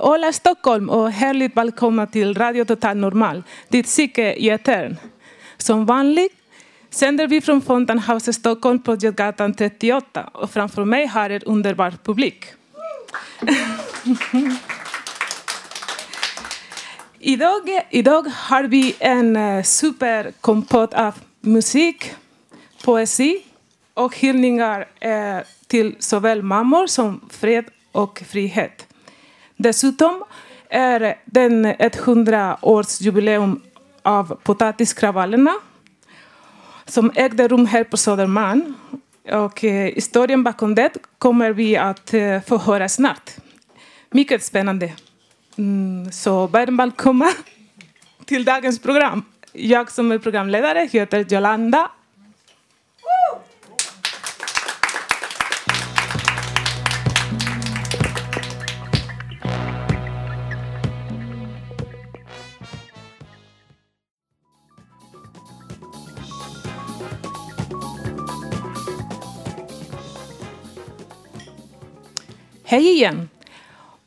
Hej, Stockholm och härligt välkomna till Radio Total Normal, ditt psyke i etern. Som vanligt sänder vi från Fountain House Stockholm på Götgatan 38 och framför mig har en underbar publik. idag, idag har vi en eh, superkompott av musik, poesi och hyllningar eh, till såväl mammor som fred och frihet. Dessutom är den ett hundraårsjubileum av potatiskravallerna som ägde rum här på Södermalm. Och eh, historien bakom det kommer vi att eh, få höra snart. Mycket spännande. Mm, så varmt välkomna till dagens program. Jag som är programledare heter Jolanda Hej igen!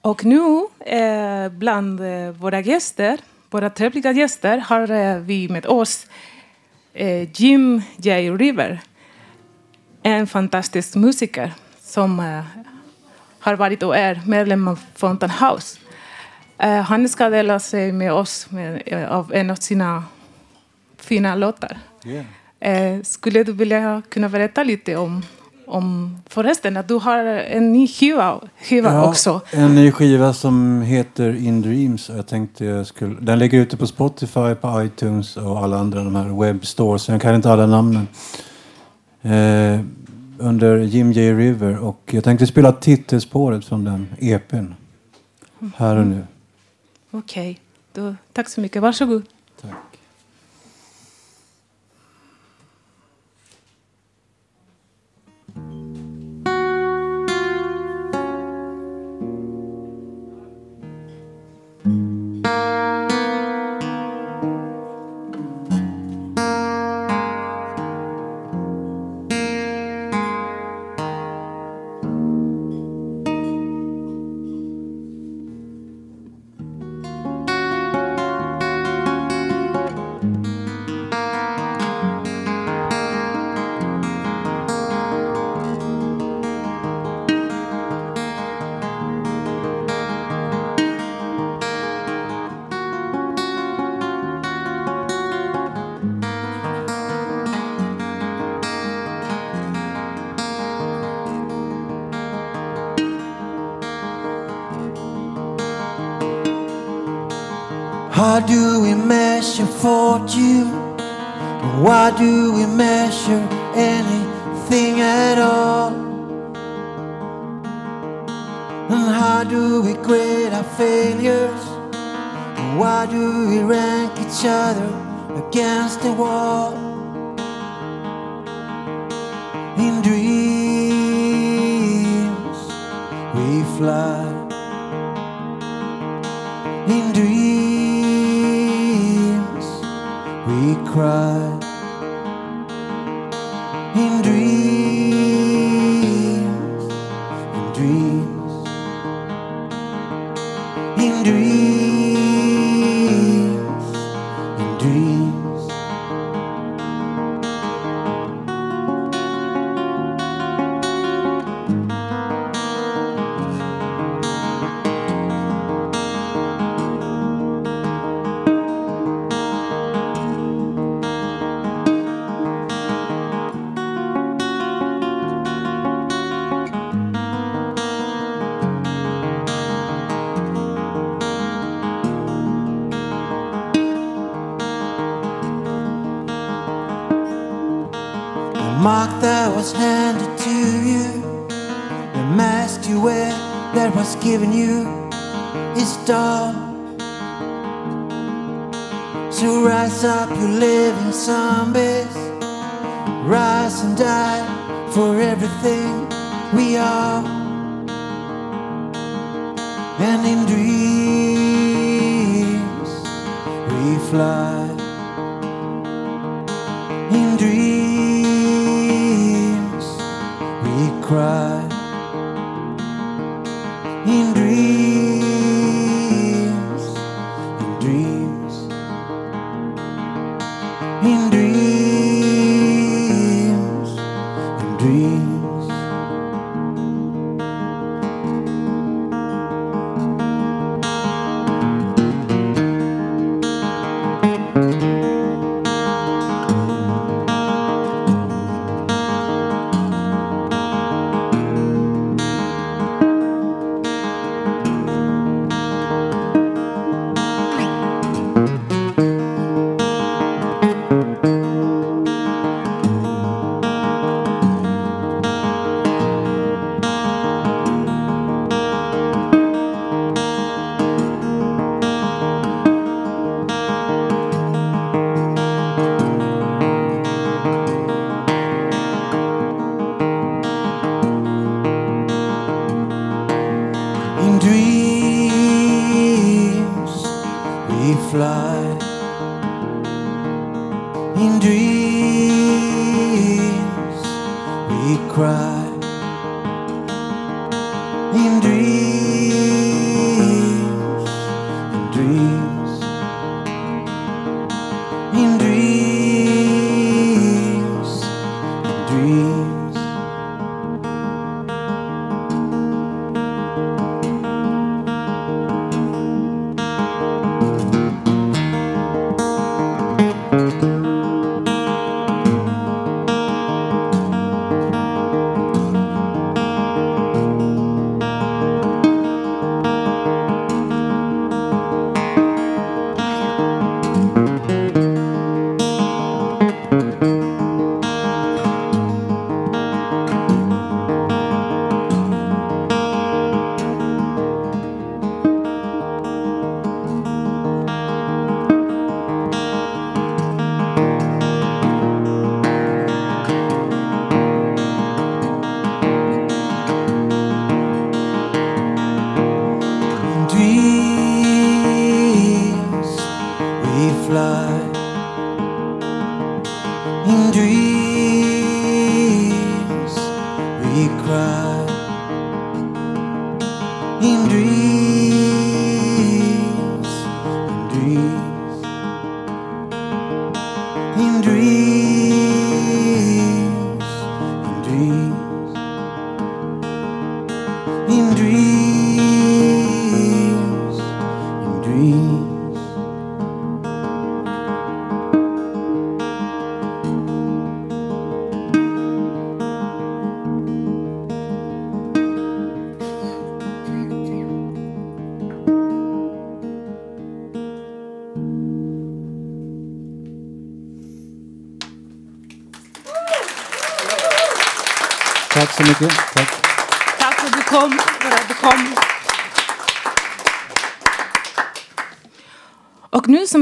Och nu eh, bland eh, våra gäster, våra trevliga gäster, har eh, vi med oss eh, Jim J. River. En fantastisk musiker som eh, har varit och är medlem av Fountain House. Eh, han ska dela sig med oss med, av en av sina fina låtar. Yeah. skulle du vilja kunna berätta lite om om förresten att du har en ny skiva, skiva Ja, också. En ny skiva som heter In Dreams. Jag tänkte jag skulle, den ligger ute på Spotify, på iTunes och alla andra de här webbstores. Jag kan inte alla namnen. Eh, under Jim J. River. Och jag tänkte spela titelspåret från den EPn. Här och nu. Okej, då, tack så mycket. Varsågod. Fortune? Why do we measure anything at all? And how do we grade our failures? And Why do we rank each other against the wall? In dreams we fly. Cry.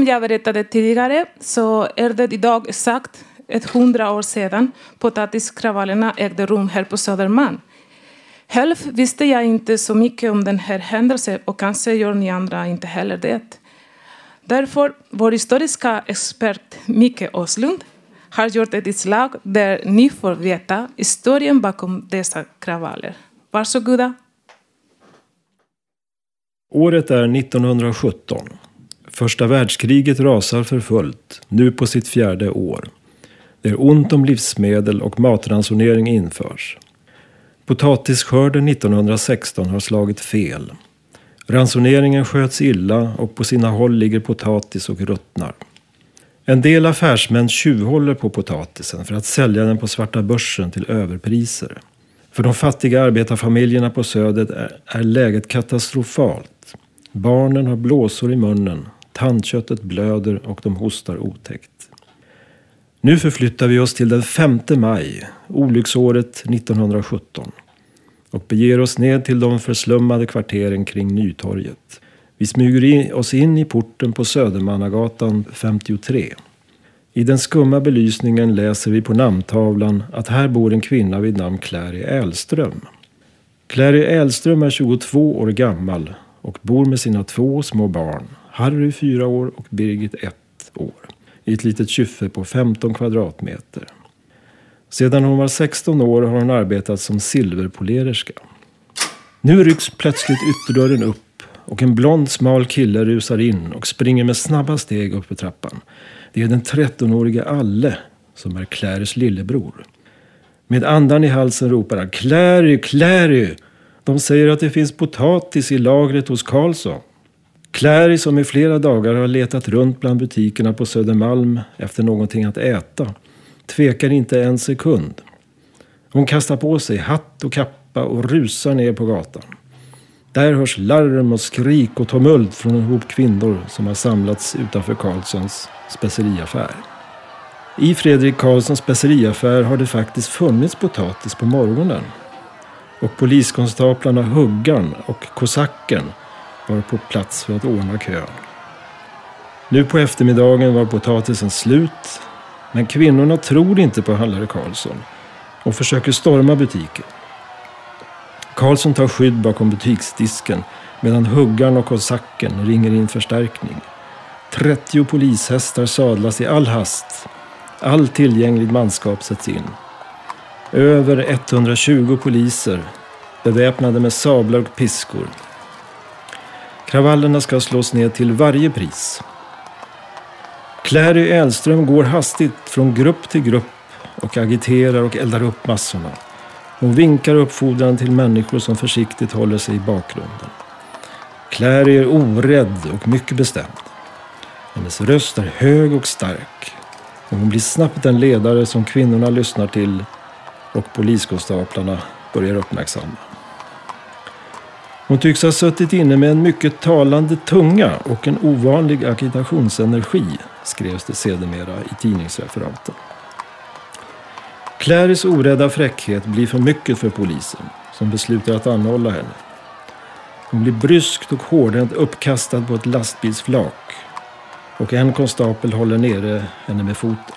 Jag berättade tidigare så är det idag exakt ett hundra år sedan potatiskravallerna ägde rum här på Södermalm. Själv visste jag inte så mycket om den här händelsen och kanske gör ni andra inte heller det. Därför vår historiska expert Micke Åslund har gjort ett inslag där ni får veta historien bakom dessa kravaller. Varsågoda. Året är 1917. Första världskriget rasar för fullt, nu på sitt fjärde år. Det är ont om livsmedel och matransonering införs. Potatisskörden 1916 har slagit fel. Ransoneringen sköts illa och på sina håll ligger potatis och ruttnar. En del affärsmän tjuvhåller på potatisen för att sälja den på svarta börsen till överpriser. För de fattiga arbetarfamiljerna på Södet är, är läget katastrofalt. Barnen har blåsor i munnen, tandköttet blöder och de hostar otäckt. Nu förflyttar vi oss till den 5 maj, olycksåret 1917 och beger oss ned till de förslummade kvarteren kring Nytorget. Vi smyger in, oss in i porten på Södermannagatan 53. I den skumma belysningen läser vi på namntavlan att här bor en kvinna vid namn Clary Älström. Clary Älström är 22 år gammal och bor med sina två små barn, Harry fyra år och Birgit ett år, i ett litet kyffe på 15 kvadratmeter. Sedan hon var 16 år har hon arbetat som silverpolererska. Nu rycks plötsligt ytterdörren upp och en blond smal kille rusar in och springer med snabba steg upp för trappan. Det är den 13-årige Alle som är Clarys lillebror. Med andan i halsen ropar han Clary, Clary! De säger att det finns potatis i lagret hos Karlsson. Clary som i flera dagar har letat runt bland butikerna på Södermalm efter någonting att äta tvekar inte en sekund. Hon kastar på sig hatt och kappa och rusar ner på gatan. Där hörs larm och skrik och tumult från en hop kvinnor som har samlats utanför Karlssons speceriaffär. I Fredrik Karlssons speceriaffär har det faktiskt funnits potatis på morgonen. Och poliskonstaplarna Huggan och Kosacken var på plats för att ordna kön. Nu på eftermiddagen var potatisen slut. Men kvinnorna tror inte på handlare Karlsson och försöker storma butiken. Karlsson tar skydd bakom butiksdisken medan huggaren och Kosacken ringer in förstärkning. 30 polishästar sadlas i all hast. All tillgänglig manskap sätts in. Över 120 poliser beväpnade med sablar och piskor. Kravallerna ska slås ner till varje pris. Clary Elström går hastigt från grupp till grupp och agiterar och eldar upp massorna. Hon vinkar uppfordran till människor som försiktigt håller sig i bakgrunden. Clary är orädd och mycket bestämd. Hennes röst är hög och stark. Och hon blir snabbt den ledare som kvinnorna lyssnar till och poliskonstaplarna börjar uppmärksamma. Hon tycks ha suttit inne med en mycket talande tunga och en ovanlig agitationsenergi, skrevs det sedermera i tidningsreferaten. Clarys orädda fräckhet blir för mycket för polisen, som beslutar att anhålla henne. Hon blir bryskt och hårdhänt uppkastad på ett lastbilsflak och en konstapel håller nere henne med foten.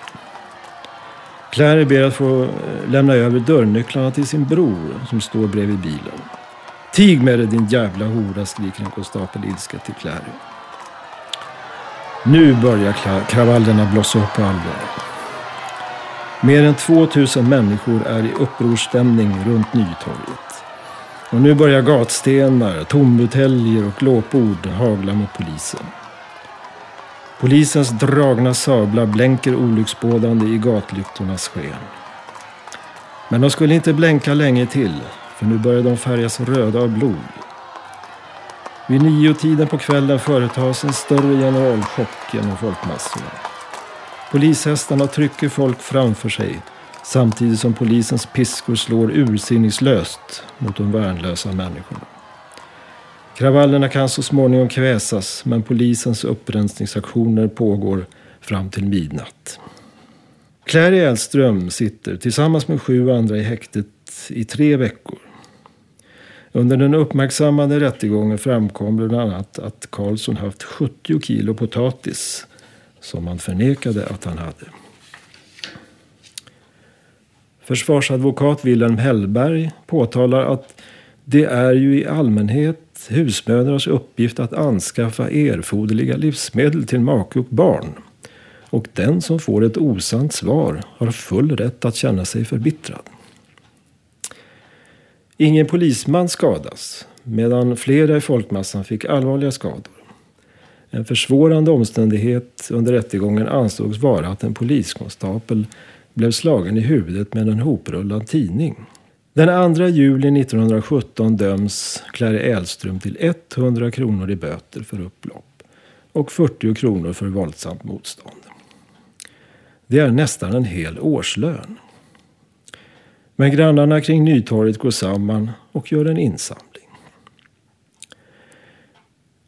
Clary ber att få eh, lämna över dörrnycklarna till sin bror som står bredvid bilen. Tig med dig din jävla hora, skriker en konstapel ilsket till Clary. Nu börjar kravallerna blossa upp på allvar. Mer än 2000 människor är i upprorsstämning runt Nytorget. Och nu börjar gatstenar, tombuteljer och glåpord hagla mot polisen. Polisens dragna sablar blänker olycksbådande i gatlyktornas sken. Men de skulle inte blänka länge till, för nu börjar de färgas röda av blod. Vid nio-tiden på kvällen företas en större generalchock genom folkmassorna. Polishästarna trycker folk framför sig samtidigt som polisens piskor slår ursinningslöst mot de värnlösa människorna. Kravallerna kan så småningom kväsas men polisens upprensningsaktioner pågår fram till midnatt. Clary Elström sitter tillsammans med sju andra i häktet i tre veckor. Under den uppmärksammade rättegången framkom bland annat att Karlsson haft 70 kilo potatis som han förnekade att han hade. Försvarsadvokat Wilhelm Hellberg påtalar att det är ju i allmänhet husmödrars uppgift att anskaffa erforderliga livsmedel till make och barn. Och den som får ett osant svar har full rätt att känna sig förbittrad. Ingen polisman skadas, medan flera i folkmassan fick allvarliga skador. En försvårande omständighet under rättegången ansågs vara att en poliskonstapel blev slagen i huvudet med en hoprullad tidning. Den 2 juli 1917 döms Clary Elström till 100 kronor i böter för upplopp och 40 kronor för våldsamt motstånd. Det är nästan en hel årslön. Men grannarna kring Nytorget går samman och gör en insamling.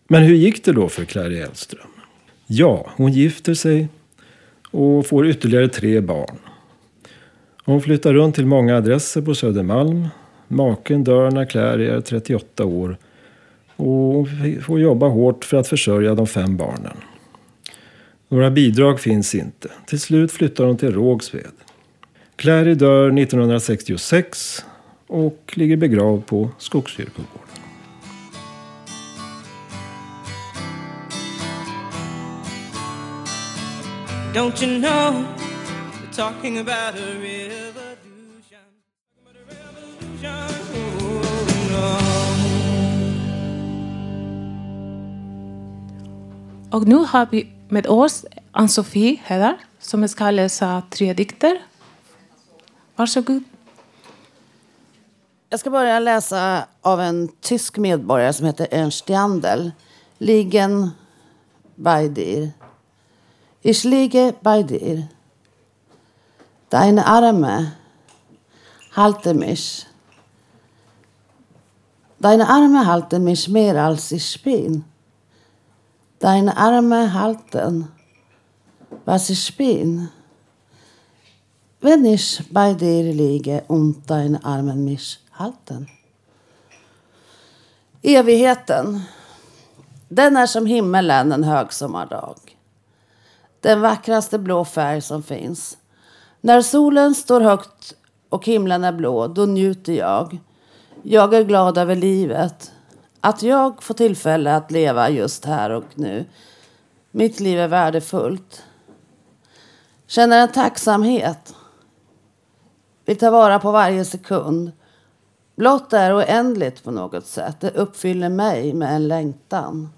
Men hur gick det då för Clary Elström? Ja, hon gifter sig och får ytterligare tre barn. Hon flyttar runt till många adresser på Södermalm. Maken dör när Clary är 38 år Och hon får jobba hårt för att försörja de fem barnen. Några bidrag finns inte. Till slut flyttar hon till Rågsved. Clary dör 1966 och ligger begravd på Skogskyrkogården. Don't you know we're talking about a revolution? About a revolution. Oh, no. Och nu har vi med oss Ann-Sofie Hedar som ska läsa tre dikter. Varsågod. Jag ska börja läsa av en tysk medborgare som heter Ernst Jandel. Liegen bei dir. Ich liege bei dir. Deine Arme halten mich. Deine Arme halten mich mehr als ich bin. Deine Arme halten, was ich bin. Wenn ich bei dir liege und deine Armen mich halten. Evigheten. Den är som himmelen en högsommardag. Den vackraste blå färg som finns. När solen står högt och himlen är blå, då njuter jag. Jag är glad över livet. Att jag får tillfälle att leva just här och nu. Mitt liv är värdefullt. Känner en tacksamhet. Vi tar vara på varje sekund. Blott är oändligt på något sätt. Det uppfyller mig med en längtan.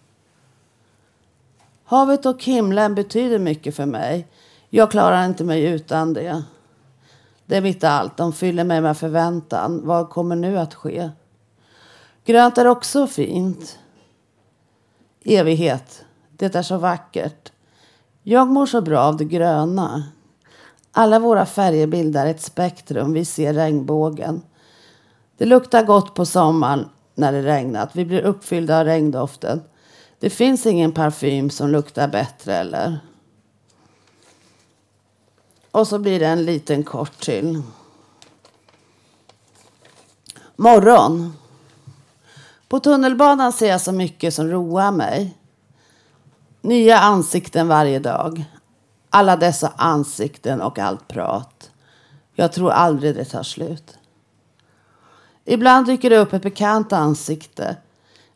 Havet och himlen betyder mycket för mig. Jag klarar inte mig utan det. Det är mitt allt. De fyller mig med förväntan. Vad kommer nu att ske? Grönt är också fint. Evighet. Det är så vackert. Jag mår så bra av det gröna. Alla våra färger bildar ett spektrum. Vi ser regnbågen. Det luktar gott på sommaren när det regnat. Vi blir uppfyllda av regndoften. Det finns ingen parfym som luktar bättre eller? Och så blir det en liten kort till. Morgon. På tunnelbanan ser jag så mycket som roar mig. Nya ansikten varje dag. Alla dessa ansikten och allt prat. Jag tror aldrig det tar slut. Ibland dyker det upp ett bekant ansikte.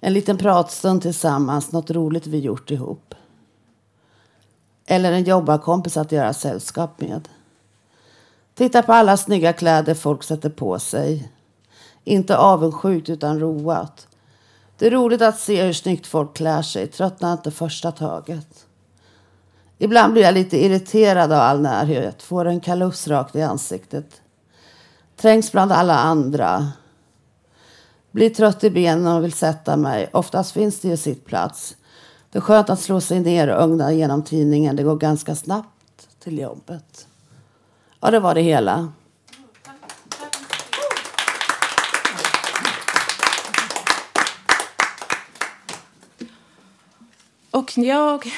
En liten pratstund tillsammans, något roligt vi gjort ihop. Eller en jobbarkompis att göra sällskap med. Titta på alla snygga kläder folk sätter på sig. Inte avundsjukt utan roat. Det är roligt att se hur snyggt folk klär sig. Tröttnar inte första taget. Ibland blir jag lite irriterad av all närhet. Får en kalufs rakt i ansiktet. Trängs bland alla andra. Blir trött i benen och vill sätta mig. Oftast finns det ju sittplats. Det är skönt att slå sig ner och ögna genom tidningen. Det går ganska snabbt till jobbet. Ja, det var det hela. Och jag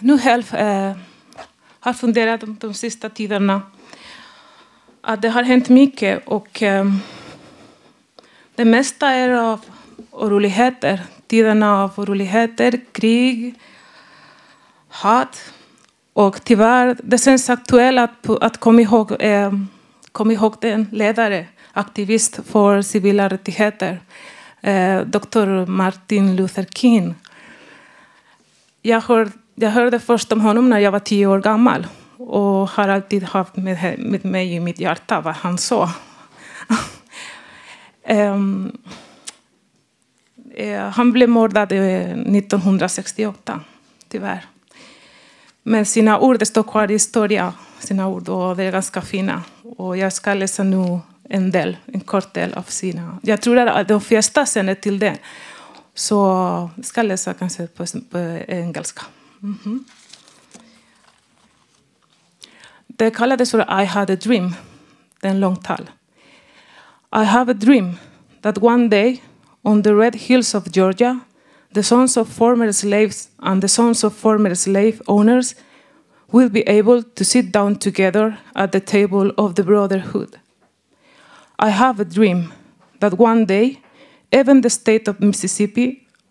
nu själv eh, har funderat de, de sista tiderna att det har hänt mycket och eh, det mesta är av oroligheter. Tiderna av oroligheter, krig, hat. Och tyvärr, det känns aktuellt att, att komma ihåg, eh, kom ihåg den ledare, aktivist för civila rättigheter, eh, Dr. Martin Luther King. Jag, har jag hörde först om honom när jag var tio år gammal och har alltid haft med, med mig i mitt hjärta vad han sa. um, eh, han blev mördad eh, 1968, tyvärr. Men sina ord står kvar i historia, sina ord, och det är ganska fina. Och jag ska läsa nu en del, en kort del av sina. Jag tror att de flesta känner till det. Så jag ska läsa kanske på, på engelska. Det kallades för I had a dream, det är en tal. I have a dream that one day on the red hills of Georgia the sons of former slaves and the sons of former slave owners will be able to sit down together at the table of the brotherhood. I have a dream that one day, even the state of Mississippi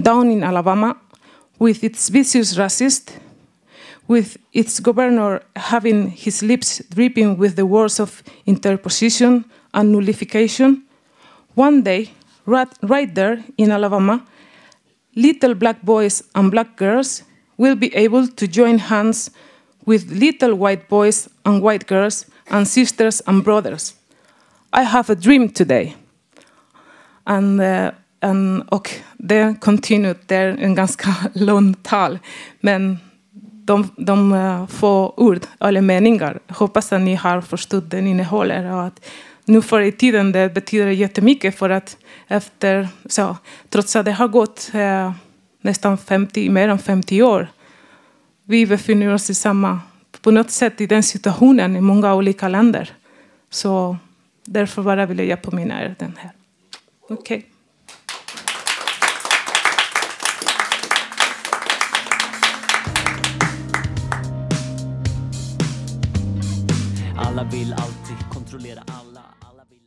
down in Alabama, with its vicious racist, with its governor having his lips dripping with the words of interposition and nullification, one day, right, right there in Alabama, little black boys and black girls will be able to join hands with little white boys and white girls and sisters and brothers. I have a dream today. And, eh, Um, och det continued, det är en ganska lång tal. Men de, de eh, få ord eller meningar, hoppas att ni har förstått den innehåller. Och att nu för i tiden det betyder jättemycket för att efter, så, trots att det har gått eh, nästan 50, mer än 50 år, vi befinner oss i samma, på något sätt i den situationen i många olika länder. Så därför bara ville jag påminna er den här. Okej. Okay. Alla vill alltid kontrollera alla. alla vill...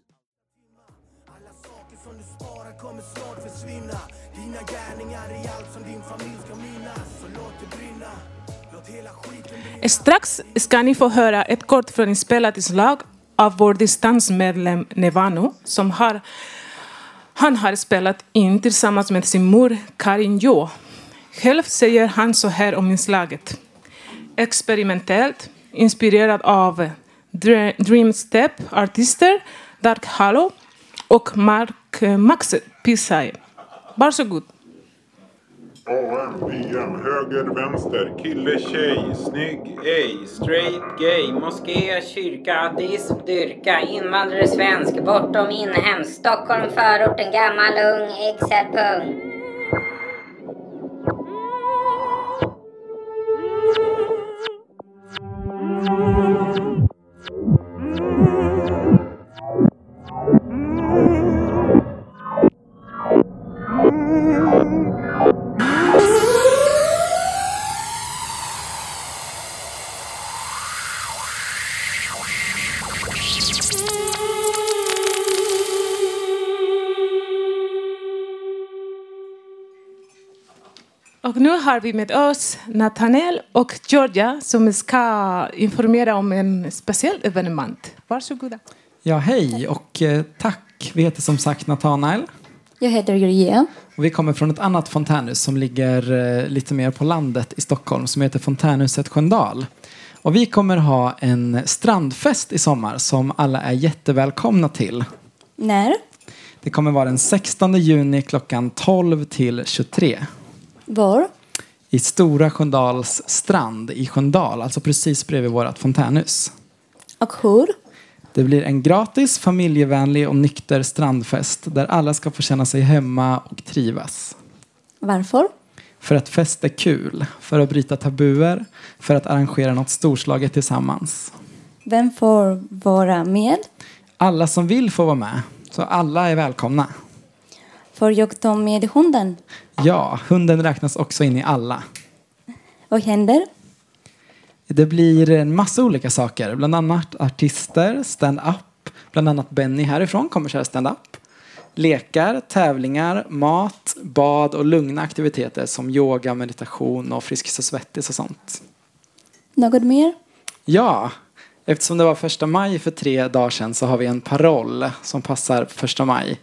Alla saker som du sparar kommer snart försvinna Dina gärningar är allt som din familj ska minnas Så låt det brinna Låt hela skiten brinna Strax ska ni få höra ett kort förinspelat inslag av vår distansmedlem Nevano som har, han har spelat in tillsammans med sin mor Karin Jo. Själv säger han så här om inslaget. Experimentellt, inspirerad av Dre- Dreamstep-artister Dark Hallow och Mark eh, Max Pisai. Varsågod. AM, PM, höger, vänster, kille, tjej, snygg, ej, Straight, gay, moské, kyrka, ateism, dyrka, invandrare, svensk, bortom inhemskt, Stockholm, förorten, gammal, ung, exel, pung. Och nu har vi med oss Nathaniel och Georgia som ska informera om en speciell evenemang. Varsågoda. Ja, hej och eh, tack. Vi heter som sagt Nathanael. Jag heter Georgia. Och vi kommer från ett annat fontänhus som ligger eh, lite mer på landet i Stockholm som heter Fontänhuset Sköndal. Och vi kommer ha en strandfest i sommar som alla är jättevälkomna till. När? Det kommer vara den 16 juni klockan 12 till 23 Var? i Stora Sköndals strand i Sköndal, alltså precis bredvid vårt fontänhus. Och hur? Det blir en gratis, familjevänlig och nykter strandfest där alla ska få känna sig hemma och trivas. Varför? För att fest är kul, för att bryta tabuer, för att arrangera något storslaget tillsammans. Vem får vara med? Alla som vill får vara med, så alla är välkomna. Får jag ta med hunden? Ja, hunden räknas också in i alla. Vad händer? Det blir en massa olika saker, bland annat artister, stand-up, bland annat Benny härifrån kommer köra stand-up. Lekar, tävlingar, mat, bad och lugna aktiviteter som yoga, meditation och Friskis och Svettis och sånt. Något mer? Ja, eftersom det var första maj för tre dagar sedan så har vi en paroll som passar första maj.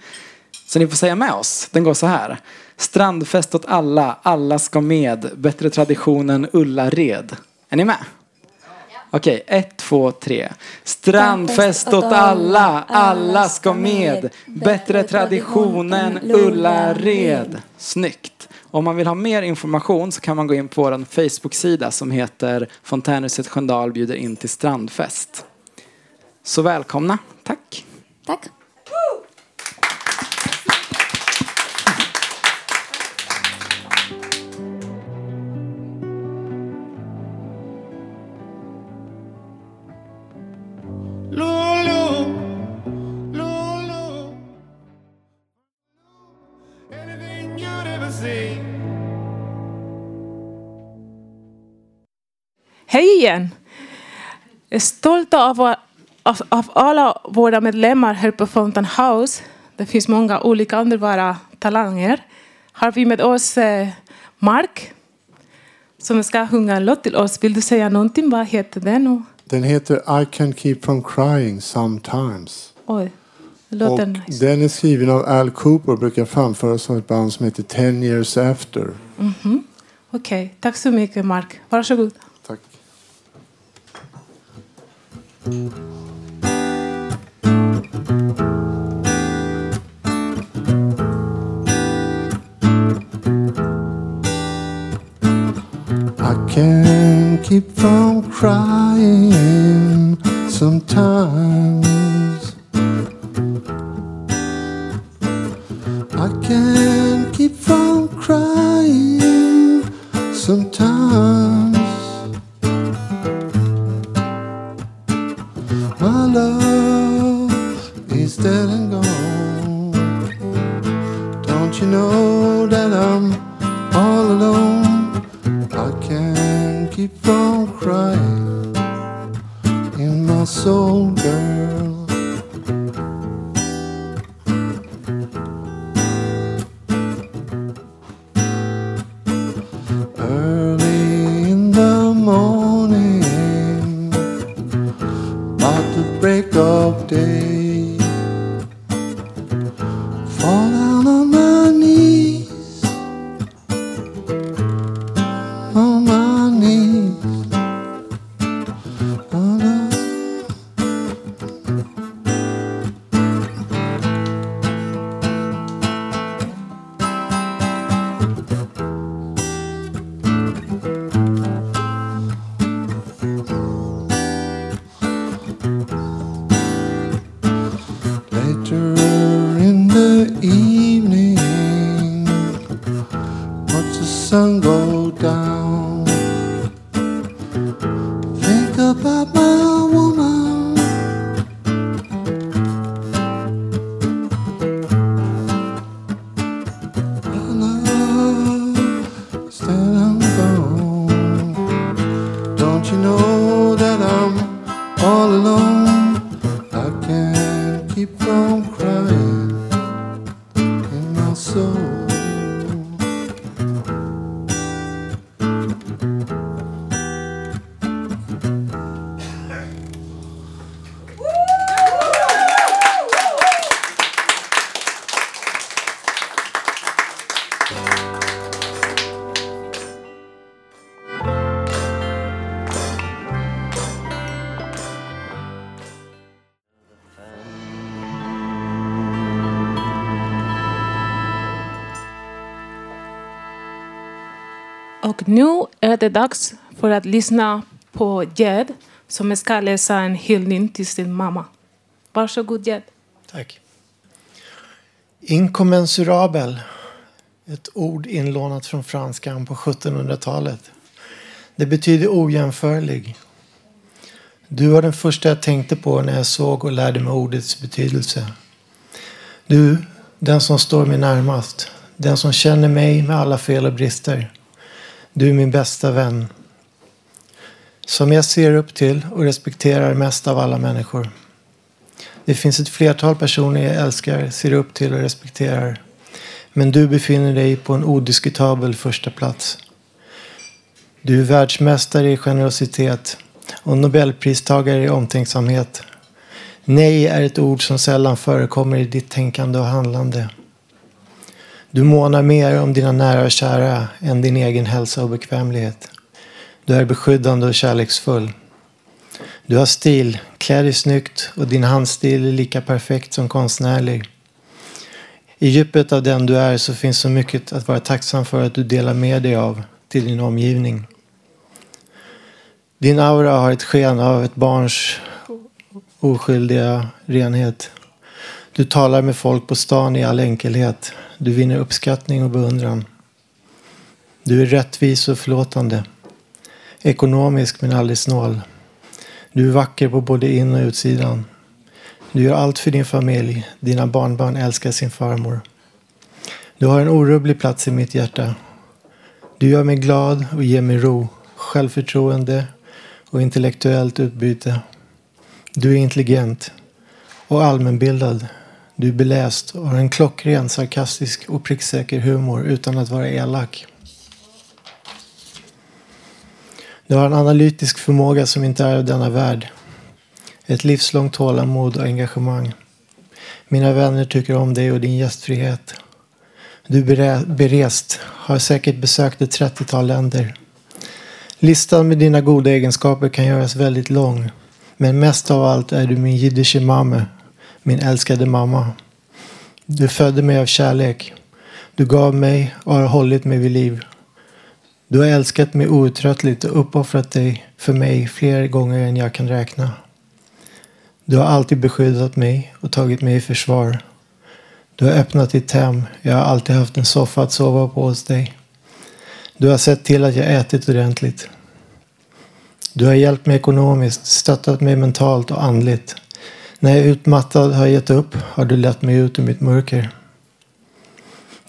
Så ni får säga med oss. Den går så här. Strandfest åt alla, alla ska med. Bättre tradition än Ullared. Är ni med? Okej, ett, två, tre. Strandfest åt alla, alla ska med. Bättre tradition än Ullared. Snyggt. Om man vill ha mer information så kan man gå in på vår Facebook-sida som heter Fontänhuset Sköndal bjuder in till strandfest. Så välkomna. Tack. Tack. Igen! Jag är stolt av, av, av alla våra medlemmar här på Fountain House. Det finns många olika underbara talanger. Har vi med oss eh, Mark som ska sjunga en låt till oss. Vill du säga någonting? Vad heter den? Den heter I can keep from crying sometimes. oj, Och nice. den är skriven av Al Cooper och brukar framföras av ett band som heter Ten years after. Mhm. Okej, tack så mycket Mark. Varsågod. Can't keep from crying sometimes. I can't keep from crying sometimes. Är det dags för att lyssna på Jed som ska läsa en hyllning till sin mamma. Varsågod Jed. Tack. Inkommensurabel. Ett ord inlånat från franskan på 1700-talet. Det betyder ojämförlig. Du var den första jag tänkte på när jag såg och lärde mig ordets betydelse. Du, den som står mig närmast. Den som känner mig med alla fel och brister. Du är min bästa vän. Som jag ser upp till och respekterar mest av alla människor. Det finns ett flertal personer jag älskar, ser upp till och respekterar. Men du befinner dig på en odiskutabel första plats. Du är världsmästare i generositet och nobelpristagare i omtänksamhet. Nej är ett ord som sällan förekommer i ditt tänkande och handlande. Du månar mer om dina nära och kära än din egen hälsa och bekvämlighet. Du är beskyddande och kärleksfull. Du har stil, klär dig snyggt och din handstil är lika perfekt som konstnärlig. I djupet av den du är så finns så mycket att vara tacksam för att du delar med dig av till din omgivning. Din aura har ett sken av ett barns oskyldiga renhet. Du talar med folk på stan i all enkelhet. Du vinner uppskattning och beundran. Du är rättvis och förlåtande. Ekonomisk men aldrig snål. Du är vacker på både in och utsidan. Du gör allt för din familj. Dina barnbarn älskar sin farmor. Du har en orubblig plats i mitt hjärta. Du gör mig glad och ger mig ro, självförtroende och intellektuellt utbyte. Du är intelligent och allmänbildad. Du är beläst och har en klockren, sarkastisk och pricksäker humor utan att vara elak. Du har en analytisk förmåga som inte är av denna värld. Ett livslångt tålamod och engagemang. Mina vänner tycker om dig och din gästfrihet. Du är berest, har säkert besökt ett 30-tal länder. Listan med dina goda egenskaper kan göras väldigt lång. Men mest av allt är du min jiddische mame, min älskade mamma. Du födde mig av kärlek. Du gav mig och har hållit mig vid liv. Du har älskat mig outtröttligt och uppoffrat dig för mig fler gånger än jag kan räkna. Du har alltid beskyddat mig och tagit mig i försvar. Du har öppnat ditt hem. Jag har alltid haft en soffa att sova på hos dig. Du har sett till att jag ätit ordentligt. Du har hjälpt mig ekonomiskt, stöttat mig mentalt och andligt. När jag utmattad har gett upp har du lett mig ut ur mitt mörker.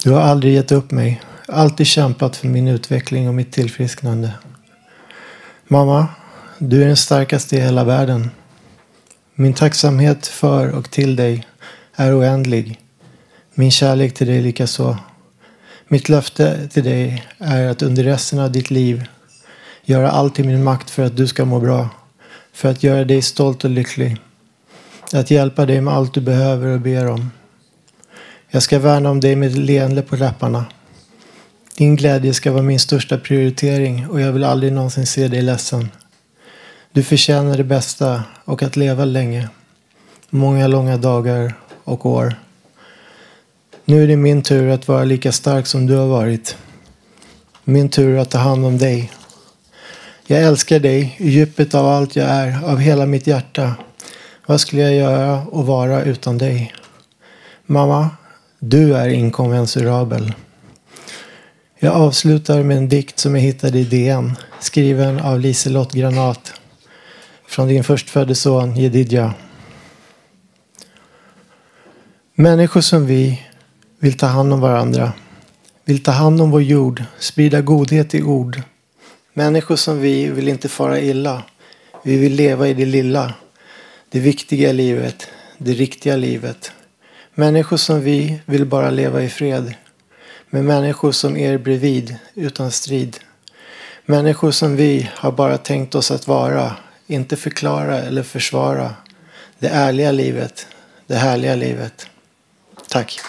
Du har aldrig gett upp mig, alltid kämpat för min utveckling och mitt tillfrisknande. Mamma, du är den starkaste i hela världen. Min tacksamhet för och till dig är oändlig. Min kärlek till dig likaså. Mitt löfte till dig är att under resten av ditt liv göra allt i min makt för att du ska må bra. För att göra dig stolt och lycklig. Att hjälpa dig med allt du behöver och ber om. Jag ska värna om dig med ett leende på läpparna. Din glädje ska vara min största prioritering och jag vill aldrig någonsin se dig ledsen. Du förtjänar det bästa och att leva länge. Många långa dagar och år. Nu är det min tur att vara lika stark som du har varit. Min tur att ta hand om dig. Jag älskar dig i djupet av allt jag är, av hela mitt hjärta. Vad skulle jag göra och vara utan dig? Mamma, du är inkommensurabel. Jag avslutar med en dikt som jag hittade i DN, skriven av Liselott Granat. Från din förstfödde son Jedidja. Människor som vi vill ta hand om varandra. Vill ta hand om vår jord, sprida godhet i ord. Människor som vi vill inte fara illa. Vi vill leva i det lilla. Det viktiga livet. Det riktiga livet. Människor som vi vill bara leva i fred. Med människor som er bredvid, utan strid. Människor som vi har bara tänkt oss att vara. Inte förklara eller försvara. Det ärliga livet. Det härliga livet. Tack.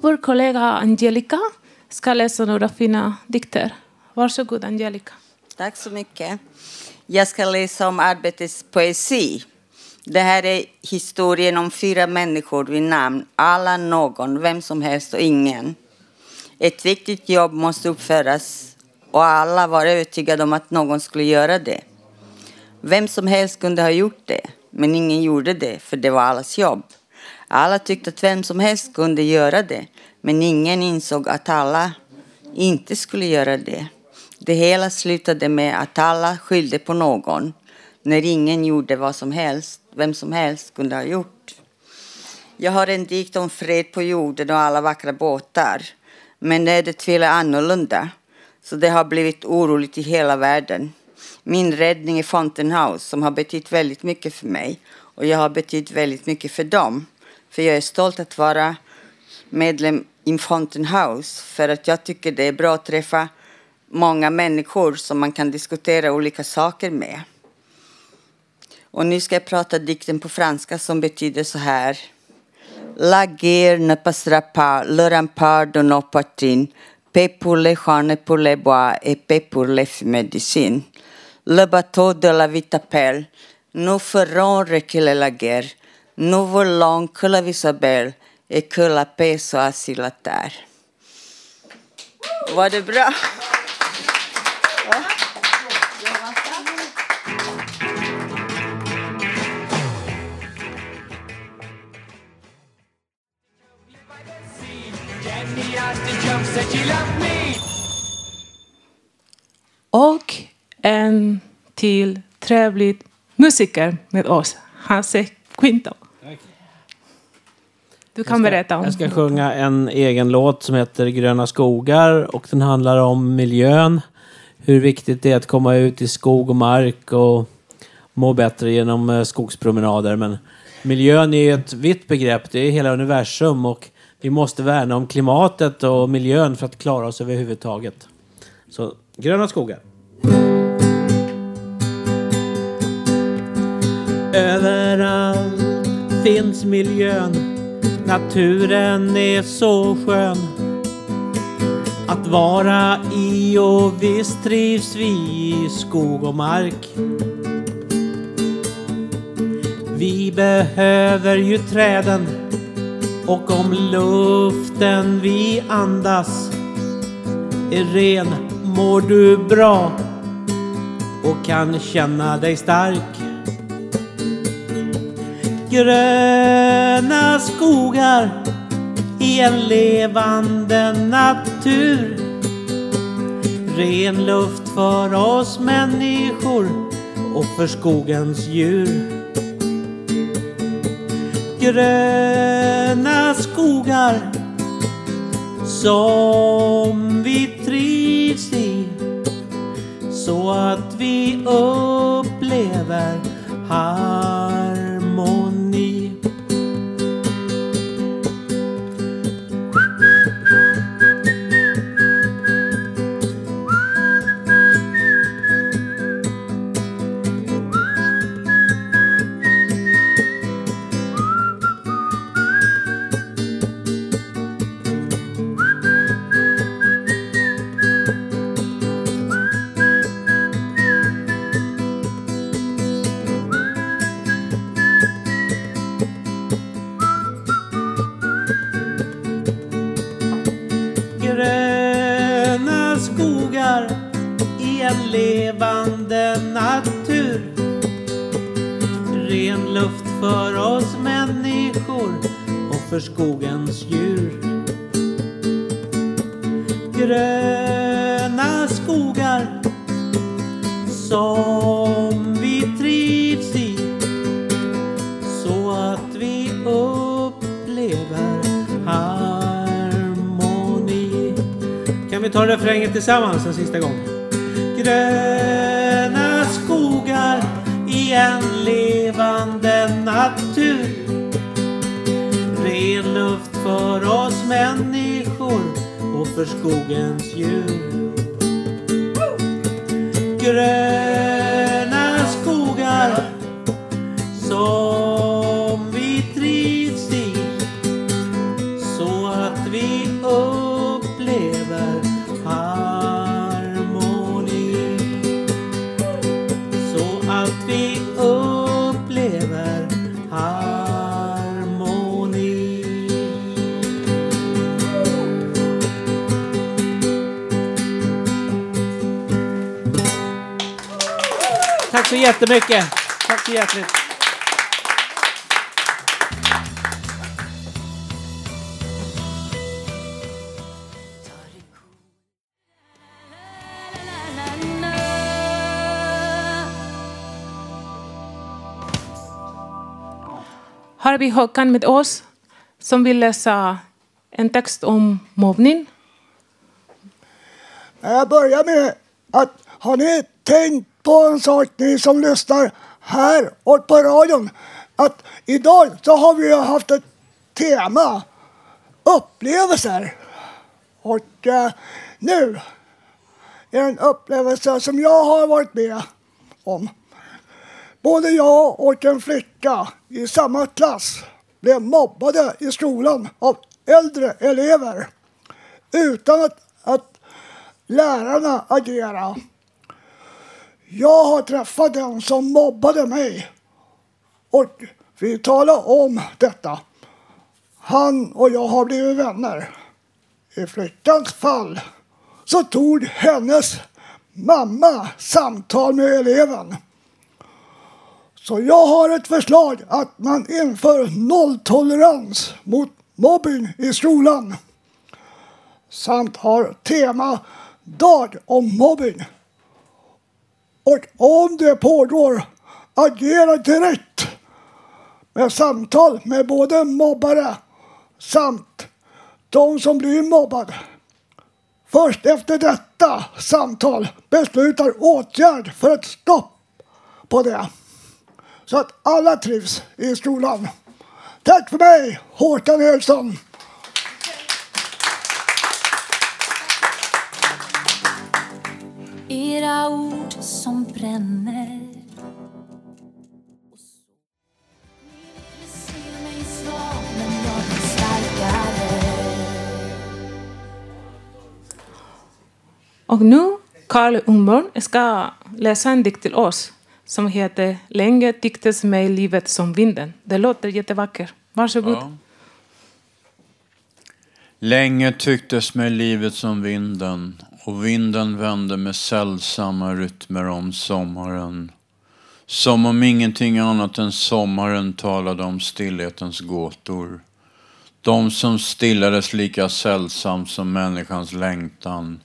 Vår kollega Angelica ska läsa några fina dikter. Varsågod Angelica. Tack så mycket. Jag ska läsa om arbetets poesi. Det här är historien om fyra människor vid namn. Alla, någon, vem som helst och ingen. Ett viktigt jobb måste uppföras och alla var övertygade om att någon skulle göra det. Vem som helst kunde ha gjort det, men ingen gjorde det för det var allas jobb. Alla tyckte att vem som helst kunde göra det, men ingen insåg att alla inte skulle göra det. Det hela slutade med att alla skyllde på någon när ingen gjorde vad som helst, vem som helst kunde ha gjort. Jag har en dikt om fred på jorden och alla vackra båtar. Men ödet vill annorlunda, så det har blivit oroligt i hela världen. Min räddning är Fountain House som har betytt väldigt mycket för mig och jag har betytt väldigt mycket för dem. För jag är stolt att vara medlem i Fountain House för att jag tycker det är bra att träffa många människor som man kan diskutera olika saker med. Och nu ska jag prata dikten på franska som betyder så här. La guerre ne passera pas, le rempart de nos patines, paix pour les champs pour les bois et paix pour les médecines. Le bateau de la vie t'appelle, nous ferons reculer la guerre, nous voulons que la vie soit belle et que la paix soit sur la terre. Var det bra? Och en till trevlig musiker med oss, Hasse Quinto. Du kan berätta om Jag ska sjunga en egen låt som heter Gröna skogar och den handlar om miljön. Hur viktigt det är att komma ut i skog och mark och må bättre genom eh, skogspromenader. Men miljön är ju ett vitt begrepp, det är hela universum och vi måste värna om klimatet och miljön för att klara oss överhuvudtaget. Så gröna skogar. Överallt finns miljön Naturen är så skön att vara i och visst trivs vi i skog och mark. Vi behöver ju träden och om luften vi andas är ren mår du bra och kan känna dig stark. Gröna skogar i en levande natur. Ren luft för oss människor och för skogens djur. Gröna skogar som vi trivs i så att vi upplever här för skogens djur. Gröna skogar som vi trivs i så att vi upplever harmoni. Kan vi ta refrängen tillsammans en sista gång? Gröna skogar i en levande natur. För oss människor och för skogens djur. Grön jättemycket. Tack så hjärtligt. Har vi Håkan med oss som vill läsa en text om mobbning? Jag börjar med att har ni tänkt på en sak ni som lyssnar här och på radion? Att idag så har vi haft ett tema upplevelser. Och eh, nu är det en upplevelse som jag har varit med om. Både jag och en flicka i samma klass blev mobbade i skolan av äldre elever utan att, att lärarna agerade. Jag har träffat den som mobbade mig och vi talade om detta. Han och jag har blivit vänner. I flickans fall så tog hennes mamma samtal med eleven. Så jag har ett förslag att man inför nolltolerans mot mobbing i skolan. samt har tema dag om mobbing. Och om det pågår, agera direkt med samtal med både mobbare samt de som blir mobbade. Först efter detta samtal beslutar åtgärd för ett stopp på det. Så att alla trivs i skolan. Tack för mig, Håkan Eriksson. Era ord starkare Och nu Carl Umborn ska läsa en dikt till oss som heter Länge tycktes mig livet som vinden. Det låter jättevackert. Varsågod. Ja. Länge tycktes mig livet som vinden och vinden vände med sällsamma rytmer om sommaren. Som om ingenting annat än sommaren talade om stillhetens gåtor. De som stillades lika sällsamt som människans längtan.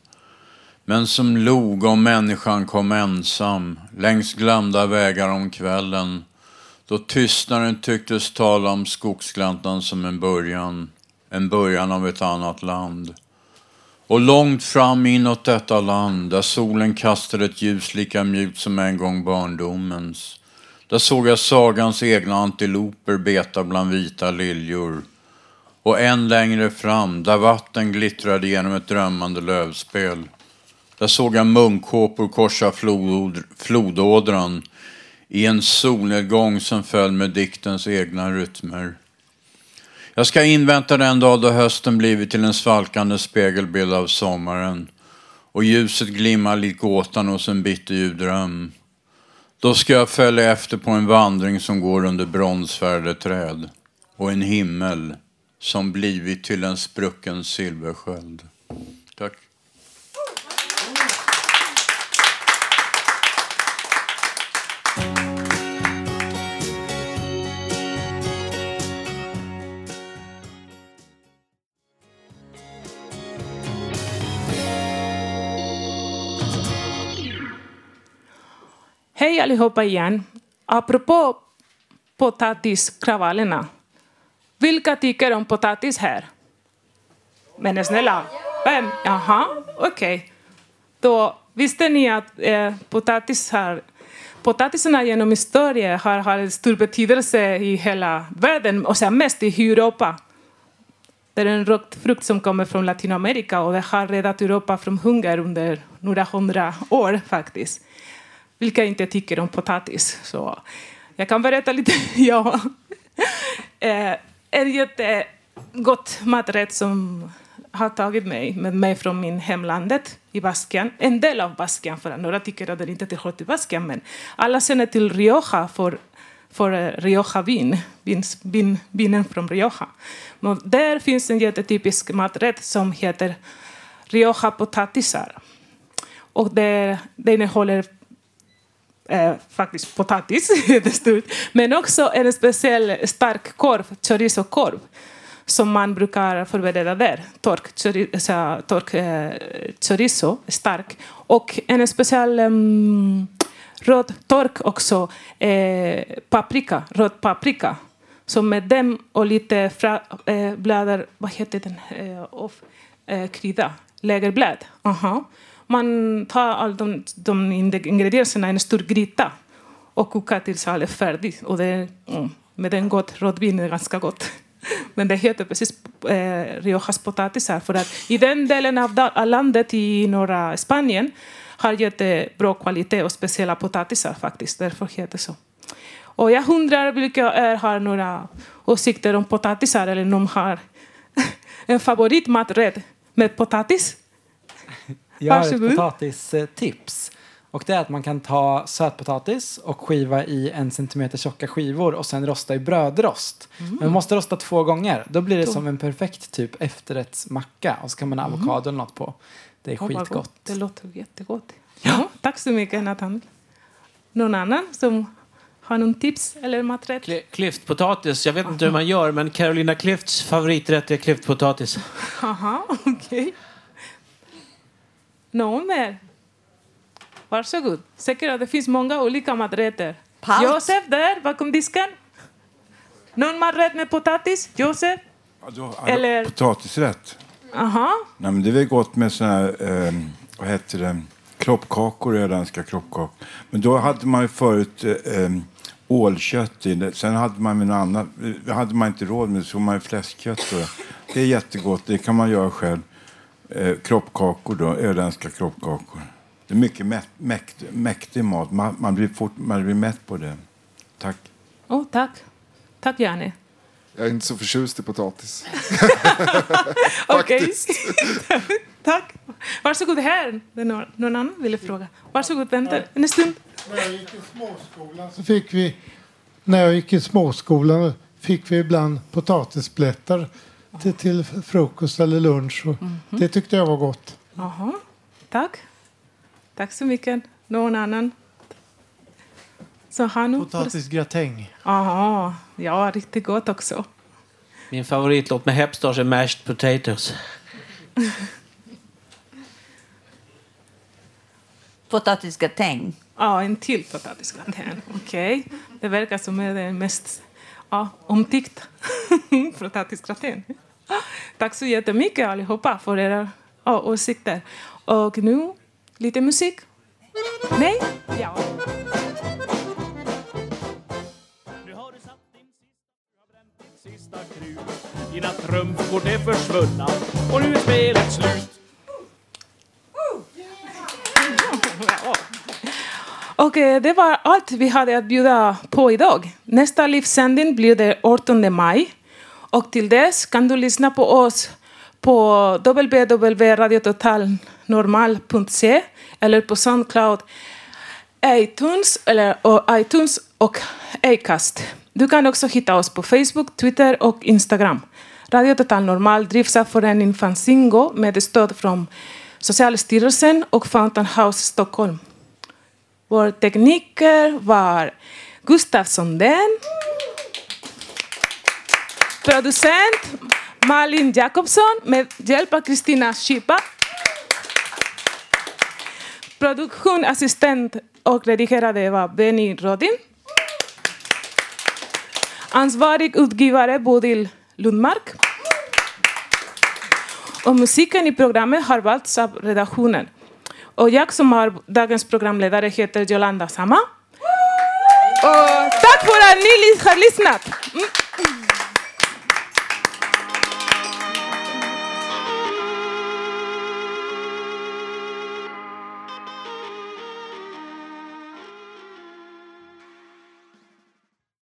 Men som log om människan kom ensam längs glömda vägar om kvällen. Då tystnaden tycktes tala om skogsgläntan som en början. En början av ett annat land. Och långt fram inåt detta land, där solen kastade ett ljus lika mjukt som en gång barndomens. Där såg jag sagans egna antiloper beta bland vita liljor. Och än längre fram, där vatten glittrade genom ett drömmande lövspel. Där såg jag munkkåpor korsa flod, flodådran i en solnedgång som föll med diktens egna rytmer. Jag ska invänta den dag då hösten blivit till en svalkande spegelbild av sommaren och ljuset glimmar likt gåtan hos en bitter ljuddröm. Då ska jag följa efter på en vandring som går under bronsfärgade träd och en himmel som blivit till en sprucken silversköld. Tack. Hej allihopa igen. Apropå potatiskravallerna. Vilka tycker om potatis här? Men snälla, vem? Jaha, okej. Då visste ni att eh, potatis har, potatisarna genom historien har, haft stor betydelse i hela världen, och sen mest i Europa. Det är en rökt frukt som kommer från Latinamerika och det har räddat Europa från hunger under några hundra år faktiskt. Vilka inte tycker om potatis. Så jag kan berätta lite. ja. eh, en jättegott maträtt som har tagit mig med mig från min hemlandet i Baskien. En del av Baskien, för några tycker att det inte tillhör till Baskien, men alla känner till Rioja för, för eh, Rioja-vin, vin, vin, vinen från Rioja. Men där finns en jättetypisk maträtt som heter Rioja-potatisar. Och det, det innehåller eh, faktiskt potatis, jättestort, men också en speciell stark korv, chorizo-korv, som man brukar förbereda där. Tork, chorizo, eh, tork eh, chorizo, stark. Och en speciell um, röd tork också, eh, paprika, röd paprika. Så med dem och lite fra, eh, bläder, vad heter den, eh, of, eh, krydda, lägerblad. Aha. Man tar alla de, de ingredienserna i en stor gryta och kokar tills allt är färdigt. Och det, mm, med en gott rödvin är ganska gott. Men det heter precis eh, Riojas potatisar för att i den delen av landet i norra Spanien har jättebra kvalitet och speciella potatisar faktiskt. Därför heter det så. Och jag undrar vilka er har några åsikter om potatisar eller om de har en favoritmaträtt med potatis? Jag har ett potatistips. Och det är att man kan ta sötpotatis och skiva i en centimeter tjocka skivor och sen rosta i brödrost. Mm. Men man måste rosta två gånger. Då blir det Då- som en perfekt typ efterrättsmacka och så kan man ha Mm. avokado eller något på. Det är vad skitgott. gott. Det låter jättegott. Ja. Tack så mycket Nathan. Någon annan som har någon tips eller maträtt? Klyftpotatis, jag vet inte hur man gör, men Carolina Klüfts favoriträtt är klyftpotatis. Haha, okej. Någon mer? Varsågod. Säkert att det finns många olika maträtter. Palt. Josef där bakom disken. Någon maträtt med potatis? Josef? Eller? Potatisrätt? Aha. Nej, men det är väl gott med såna här, eh, vad heter det, kroppkakor, öländska kroppkakor. Men då hade man ju förut eh, eh, ålkött i det. Sen hade man med något annat, eh, hade man inte råd med så man fläskkött. Då. Det är jättegott, det kan man göra själv. Eh, kroppkakor då, öländska kroppkakor. Det är mycket mätt, mäkt, mäktig mat. Man, man, blir fort, man blir mätt på det. Tack. Oh, tack. Tack, Janne. Jag är inte så förtjust i potatis. Okej. tack. Varsågod här. Det är någon, någon annan ville fråga. Varsågod, vänta en stund. När jag gick i småskolan så fick vi, när jag gick i småskolan fick vi ibland potatisplättar till, till frukost eller lunch. Och Det tyckte jag var gott. Jaha. Tack. Tack så mycket. Någon annan? Så har nu... Potatisgratäng. Jaha. Ja, riktigt gott också. Min favoritlåt med Hepstars är Mashed Potatoes. Potatisgratäng. Ja, en till potatisgratäng. Okej. Det verkar som är det mest ja, omtyckt potatisgratäng. Tack så jättemycket allihopa för era ja, åsikter. Och nu lite musik. Nej? Ja. Dina trumfkort är försvunna och nu är spelet slut. Och eh, det var allt vi hade att bjuda på idag. Nästa livssändning blir den 18 maj. Och till dess kan du lyssna på oss på www.radiototalnormal.se eller på Soundcloud, iTunes, eller, och iTunes och Acast. Du kan också hitta oss på Facebook, Twitter och Instagram. Radio Total Normal drivs av föreningen Fanzingo med stöd från Socialstyrelsen och Fountain House Stockholm. Vår tekniker var Gustav Sondén. Producent Malin Jakobsson med hjälp av Kristina Schipa. Produktionsassistent och redigerade var Benny Rodin. Ansvarig utgivare Bodil Lundmark. Och musiken i programmet har valts av redaktionen. Och jag som är dagens programledare heter Jolanda Sama. Och tack för att ni har lyssnat! Mm.